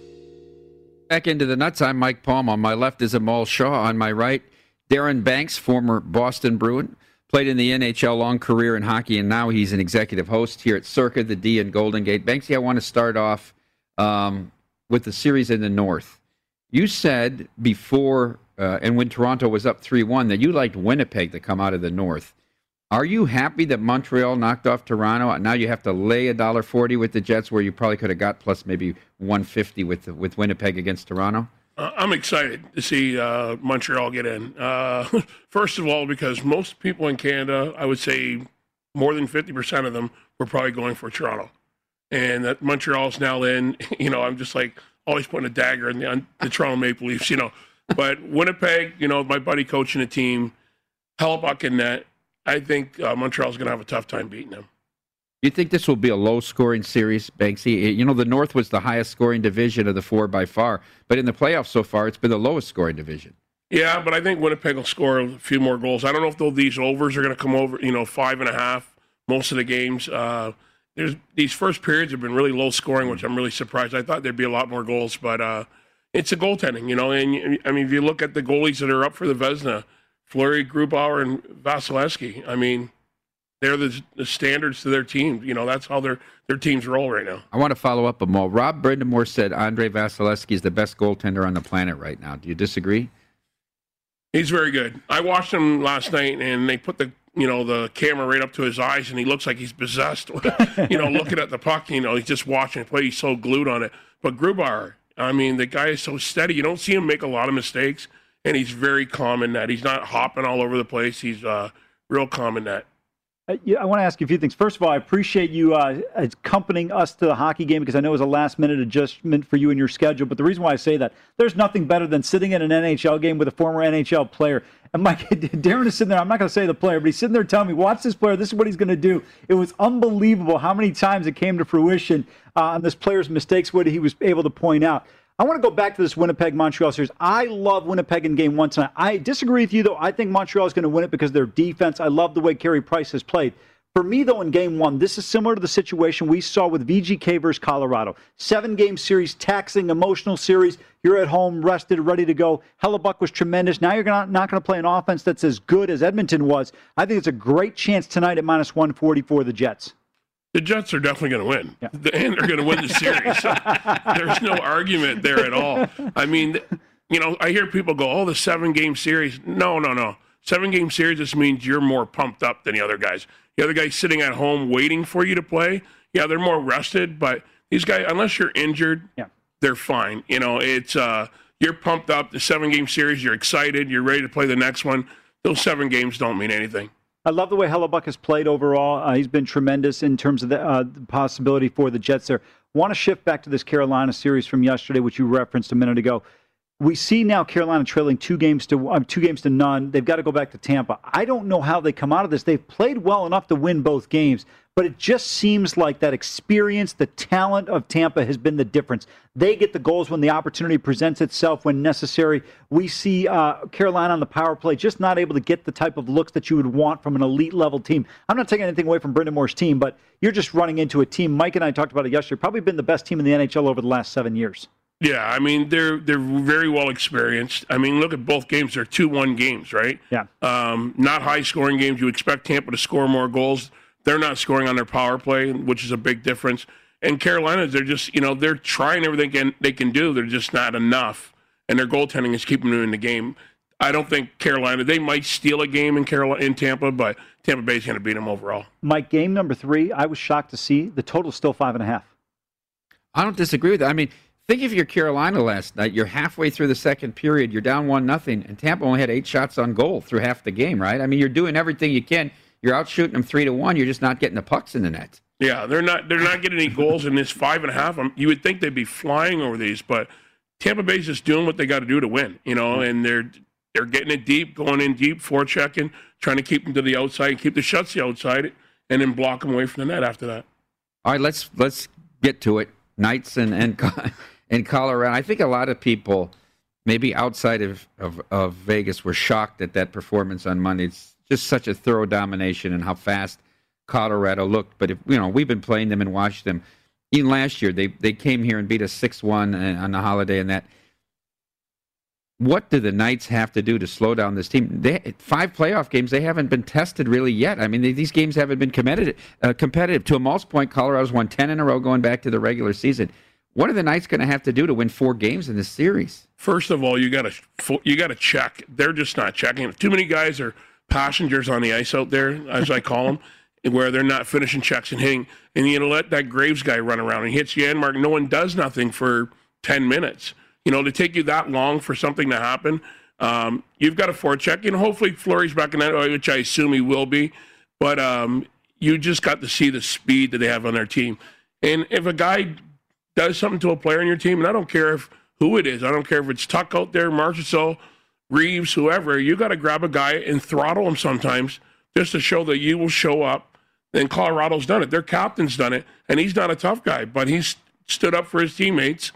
Back into the nuts. I'm Mike Palm. On my left is Amal Shah. On my right, Darren Banks, former Boston Bruin, played in the NHL, long career in hockey, and now he's an executive host here at Circa, the D in Golden Gate. Banksy, I want to start off um, with the series in the North. You said before, uh, and when Toronto was up 3 1, that you liked Winnipeg to come out of the North. Are you happy that Montreal knocked off Toronto? Now you have to lay a dollar forty with the Jets, where you probably could have got plus maybe one fifty with with Winnipeg against Toronto. Uh, I'm excited to see uh, Montreal get in. Uh, first of all, because most people in Canada, I would say more than 50% of them were probably going for Toronto. And that Montreal's now in, you know, I'm just like always putting a dagger in the, the Toronto Maple Leafs, you know. But Winnipeg, you know, my buddy coaching the team, Hellebuyck in net, I think uh, Montreal's going to have a tough time beating them. You think this will be a low scoring series, Banksy? You know, the North was the highest scoring division of the four by far, but in the playoffs so far, it's been the lowest scoring division. Yeah, but I think Winnipeg will score a few more goals. I don't know if though these overs are going to come over, you know, five and a half most of the games. Uh, there's these first periods have been really low scoring, which I'm really surprised. I thought there'd be a lot more goals, but uh, it's a goaltending, you know. And I mean, if you look at the goalies that are up for the Vezina, Fleury, Grubauer, and Vasilevskiy, I mean, they're the, the, standards to their team. You know, that's how their their teams roll right now. I want to follow up a more. Rod Brind'Amour said Andrei Vasilevskiy is the best goaltender on the planet right now. Do you disagree? He's very good. I watched him last night, and they put the you know the camera right up to his eyes, and he looks like he's possessed. you know, looking at the puck. You know, he's just watching it play. He's so glued on it. But Grubauer, I mean, the guy is so steady. You don't see him make a lot of mistakes, and he's very calm in that. He's not hopping all over the place. He's uh, real calm in that. Uh, I want to ask you a few things. First of all, I appreciate you uh, accompanying us to the hockey game because I know it was a last minute adjustment for you and your schedule. But the reason why I say that, there's nothing better than sitting in an NHL game with a former NHL player. And Mike, Darren is sitting there. I'm not going to say the player, but he's sitting there telling me, watch this player. This is what he's going to do. It was unbelievable how many times it came to fruition uh, on this player's mistakes, what he was able to point out. I want to go back to this Winnipeg Montreal series. I love Winnipeg in game one tonight. I disagree with you, though. I think Montreal is going to win it because their defense. I love the way Carey Price has played. For me, though, in game one, this is similar to the situation we saw with VGK versus Colorado. Seven game series, taxing, emotional series. You're at home, rested, ready to go. Hellebuyck was tremendous. Now you're not, not going to play an offense that's as good as Edmonton was. I think it's a great chance tonight at minus 140 for the Jets. The Jets are definitely going to win, yeah. and they're going to win the series. There's no argument there at all. I mean, you know, I hear people go, "Oh, the seven game series." No, no, no. Seven game series just means you're more pumped up than the other guys. The other guy's sitting at home waiting for you to play. Yeah, they're more rested, but these guys, unless you're injured, yeah. they're fine. You know, it's uh, you're pumped up. The seven game series, you're excited. You're ready to play the next one. Those seven games don't mean anything. I love the way Hellebuyck has played overall. Uh, he's been tremendous in terms of the, uh, the possibility for the Jets there. Want to shift back to this Carolina series from yesterday, which you referenced a minute ago we see now Carolina trailing two games to um, two games to none. They've got to go back to Tampa. I don't know how they come out of this. They've played well enough to win both games, but it just seems like that experience, the talent of Tampa has been the difference. They get the goals when the opportunity presents itself when necessary. We see uh, Carolina on the power play just not able to get the type of looks that you would want from an elite level team. I'm not taking anything away from Brind'Amour's team, but you're just running into a team. Mike and I talked about it yesterday. Probably been the best team in the NHL over the last seven years. Yeah, I mean they're they're very well experienced. I mean, look at both games; they're two-one games, right? Yeah. Um, not high-scoring games. You expect Tampa to score more goals. They're not scoring on their power play, which is a big difference. And Carolina, they're just you know they're trying everything can, they can do. They're just not enough, and their goaltending is keeping them in the game. I don't think Carolina. They might steal a game in Carolina in Tampa, but Tampa Bay's going to beat them overall. Mike, game number three, I was shocked to see the total is still five and a half. I don't disagree with that. I mean, Think if you're Carolina last night. You're halfway through the second period. You're down one nothing, and Tampa only had eight shots on goal through half the game. Right? I mean, you're doing everything you can. You're out shooting them three to one. You're just not getting the pucks in the net. Yeah, they're not. They're not getting any goals in this five and a half. Um, you would think they'd be flying over these, but Tampa Bay's just doing what they got to do to win. You know, and they're they're getting it deep, going in deep, forechecking, trying to keep them to the outside, keep the shots the outside, and then block them away from the net after that. All right, let's let's get to it. Knights and and in Colorado. I think a lot of people, maybe outside of, of, of Vegas, were shocked at that performance on Monday. It's just such a thorough domination and how fast Colorado looked. But if you know, we've been playing them and watched them. Even last year, they they came here and beat us six one on the holiday, and that. What do the Knights have to do to slow down this team? They, five playoff games, they haven't been tested really yet. I mean, they, these games haven't been competitive. Uh, competitive. To Amal's point, Colorado's won 10 in a row going back to the regular season. What are the Knights going to have to do to win four games in this series? First of all, you got to you got to check. They're just not checking. Too many guys are passengers on the ice out there, as I call them, where they're not finishing checks and hitting. And you know, let that Graves guy run around and hits Janmark. No one does nothing for ten minutes. You know, to take you that long for something to happen, um, you've got to forecheck. And hopefully, Fleury's back in that, which I assume he will be. But um, you just got to see the speed that they have on their team. And if a guy does something to a player in your team, and I don't care if who it is, I don't care if it's Tuch out there, Marchessault, Reaves, whoever, you got to grab a guy and throttle him sometimes just to show that you will show up. And Colorado's done it. Their captain's done it, and he's not a tough guy, but he's stood up for his teammates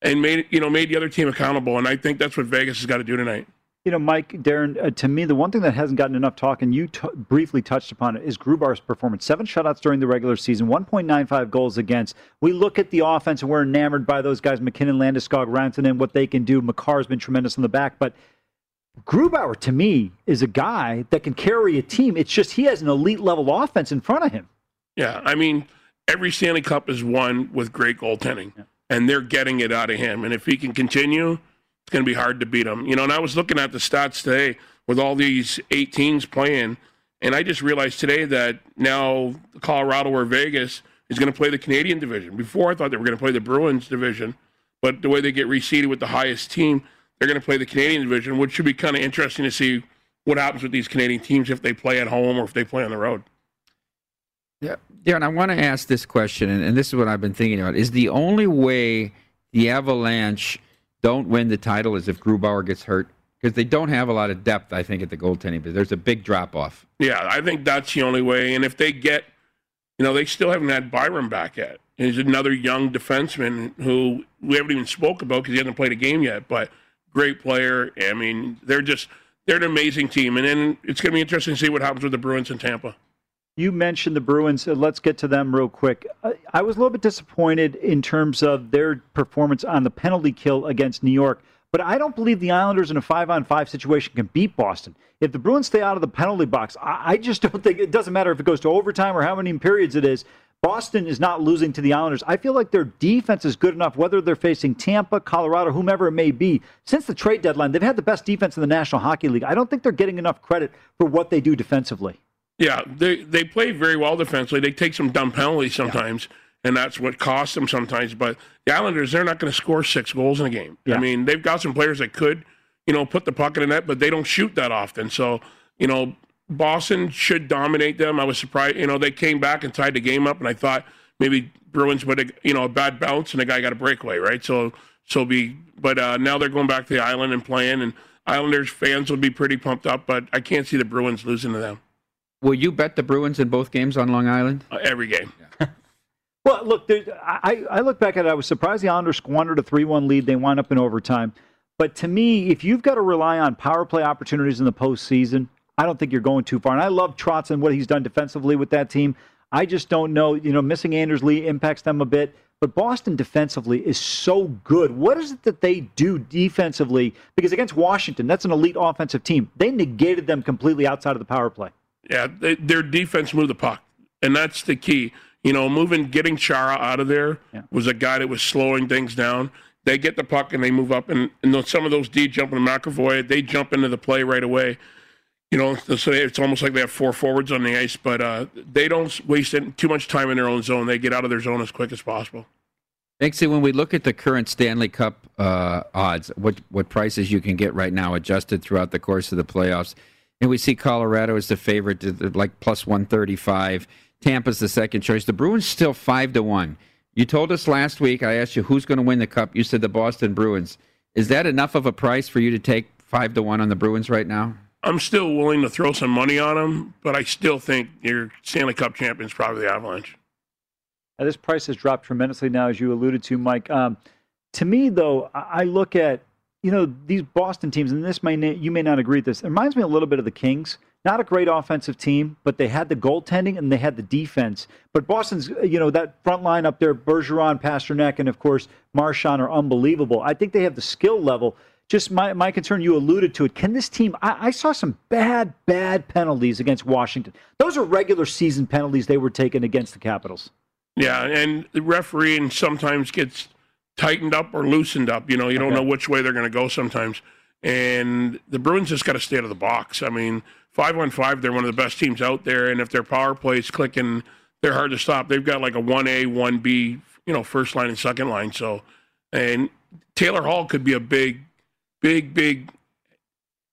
and made you know made the other team accountable. And I think that's what Vegas has got to do tonight. You know, Mike, Darren, uh, to me, the one thing that hasn't gotten enough talk, and you t- briefly touched upon it, is Grubauer's performance. Seven shutouts during the regular season, 1.95 goals against. We look at the offense and we're enamored by those guys, MacKinnon, Landeskog, Rantanen, and what they can do. Makar's been tremendous in the back, but Grubauer, to me, is a guy that can carry a team. It's just he has an elite level offense in front of him. Yeah, I mean, every Stanley Cup is won with great goaltending, yeah. and they're getting it out of him. And if he can continue – it's going to be hard to beat him. You know, and I was looking at the stats today with all these 18s playing, and I just realized today that now Colorado or Vegas is going to play the Canadian division. Before I thought they were going to play the Bruins division, but the way they get reseeded with the highest team, they're going to play the Canadian division, which should be kind of interesting to see what happens with these Canadian teams if they play at home or if they play on the road. Yeah, Darren, I want to ask this question, and, and this is what I've been thinking about: Is the only way the Avalanche don't win the title is if Grubauer gets hurt because they don't have a lot of depth, I think, at the goaltending. But there's a big drop off. Yeah, I think that's the only way. And if they get, you know, they still haven't had Byram back yet. He's another young defenseman who we haven't even spoke about because he hasn't played a game yet. But great player. I mean, they're just they're an amazing team. And then it's going to be interesting to see what happens with the Bruins in Tampa. You mentioned the Bruins. let's get to them real quick. I was a little bit disappointed in terms of their performance on the penalty kill against New York, but I don't believe the Islanders in a five on five situation can beat Boston. If the Bruins stay out of the penalty box, I just don't think it doesn't matter if it goes to overtime or how many periods it is. Boston is not losing to the Islanders. I feel like their defense is good enough, whether they're facing Tampa, Colorado, whomever it may be. Since the trade deadline, they've had the best defense in the National Hockey League. I don't think they're getting enough credit for what they do defensively. Yeah, they they play very well defensively. They take some dumb penalties sometimes, yeah. and that's what costs them sometimes. But the Islanders, they're not going to score six goals in a game. Yeah. I mean, they've got some players that could, you know, put the puck in the net, but they don't shoot that often. So, you know, Boston should dominate them. I was surprised. You know, they came back and tied the game up, and I thought maybe Bruins would, you know, a bad bounce and the guy got a breakaway, right? So, so be. But uh, now they're going back to the island and playing, and Islanders fans will be pretty pumped up. But I can't see the Bruins losing to them. Will you bet the Bruins in both games on Long Island? Uh, every game. well, look, I, I look back at it. I was surprised the Islanders squandered a 3 1 lead. They wound up in overtime. But to me, if you've got to rely on power play opportunities in the postseason, I don't think you're going too far. And I love Trotz and what he's done defensively with that team. I just don't know. You know, missing Anders Lee impacts them a bit. But Boston defensively is so good. What is it that they do defensively? Because against Washington, that's an elite offensive team. They negated them completely outside of the power play. Yeah, they, their defense moved the puck, and that's the key. You know, moving, getting Chara out of there yeah. was a guy that was slowing things down. They get the puck and they move up, and, and some of those D jumping McAvoy, they jump into the play right away. You know, so it's almost like they have four forwards on the ice, but uh, they don't waste too much time in their own zone. They get out of their zone as quick as possible. Actually, when we look at the current Stanley Cup uh, odds, what what prices you can get right now, adjusted throughout the course of the playoffs, and we see Colorado as the favorite, like plus 135. Tampa's the second choice. The Bruins still five to one. You told us last week. I asked you who's going to win the cup. You said the Boston Bruins. Is that enough of a price for you to take five to one on the Bruins right now? I'm still willing to throw some money on them, but I still think your Stanley Cup champion is probably the Avalanche. Now, this price has dropped tremendously now, as you alluded to, Mike. Um, to me, though, I look at you know these Boston teams, and this may you may not agree with this. It reminds me a little bit of the Kings. Not a great offensive team, but they had the goaltending and they had the defense. But Boston's, you know, that front line up there, Bergeron, Pastrnak, and of course Marchand are unbelievable. I think they have the skill level. Just my, my concern, you alluded to it. Can this team? I, I saw some bad, bad penalties against Washington. Those are regular season penalties they were taking against the Capitals. Yeah, and the refereeing sometimes gets tightened up or loosened up. You know, you don't know which way they're going to go sometimes. And the Bruins just got to stay out of the box. I mean, five on five, they're one of the best teams out there. And if their power play is clicking, they're hard to stop. They've got like a one A, one B, you know, first line and second line. So, and Taylor Hall could be a big, big, big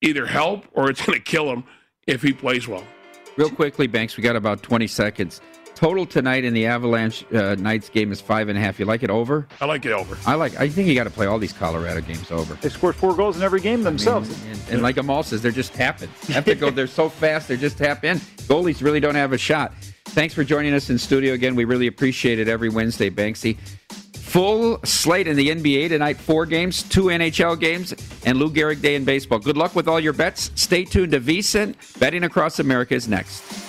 either help or it's going to kill him if he plays well. Real quickly, Banks, we got about 20 seconds. Total tonight in the Avalanche uh, Knights game is five and a half. You like it over? I like it over. I like. I think you got to play all these Colorado games over. They scored four goals in every game themselves. I mean, and, and, like Amal says, they're just tapping. Have to go. they're so fast. They're just tap in. Goalies really don't have a shot. Thanks for joining us in studio again. We really appreciate it every Wednesday, Banksy. Full slate in the NBA tonight. Four games, two NHL games, and Lou Gehrig Day in baseball. Good luck with all your bets. Stay tuned to VSIN. Betting across America is next.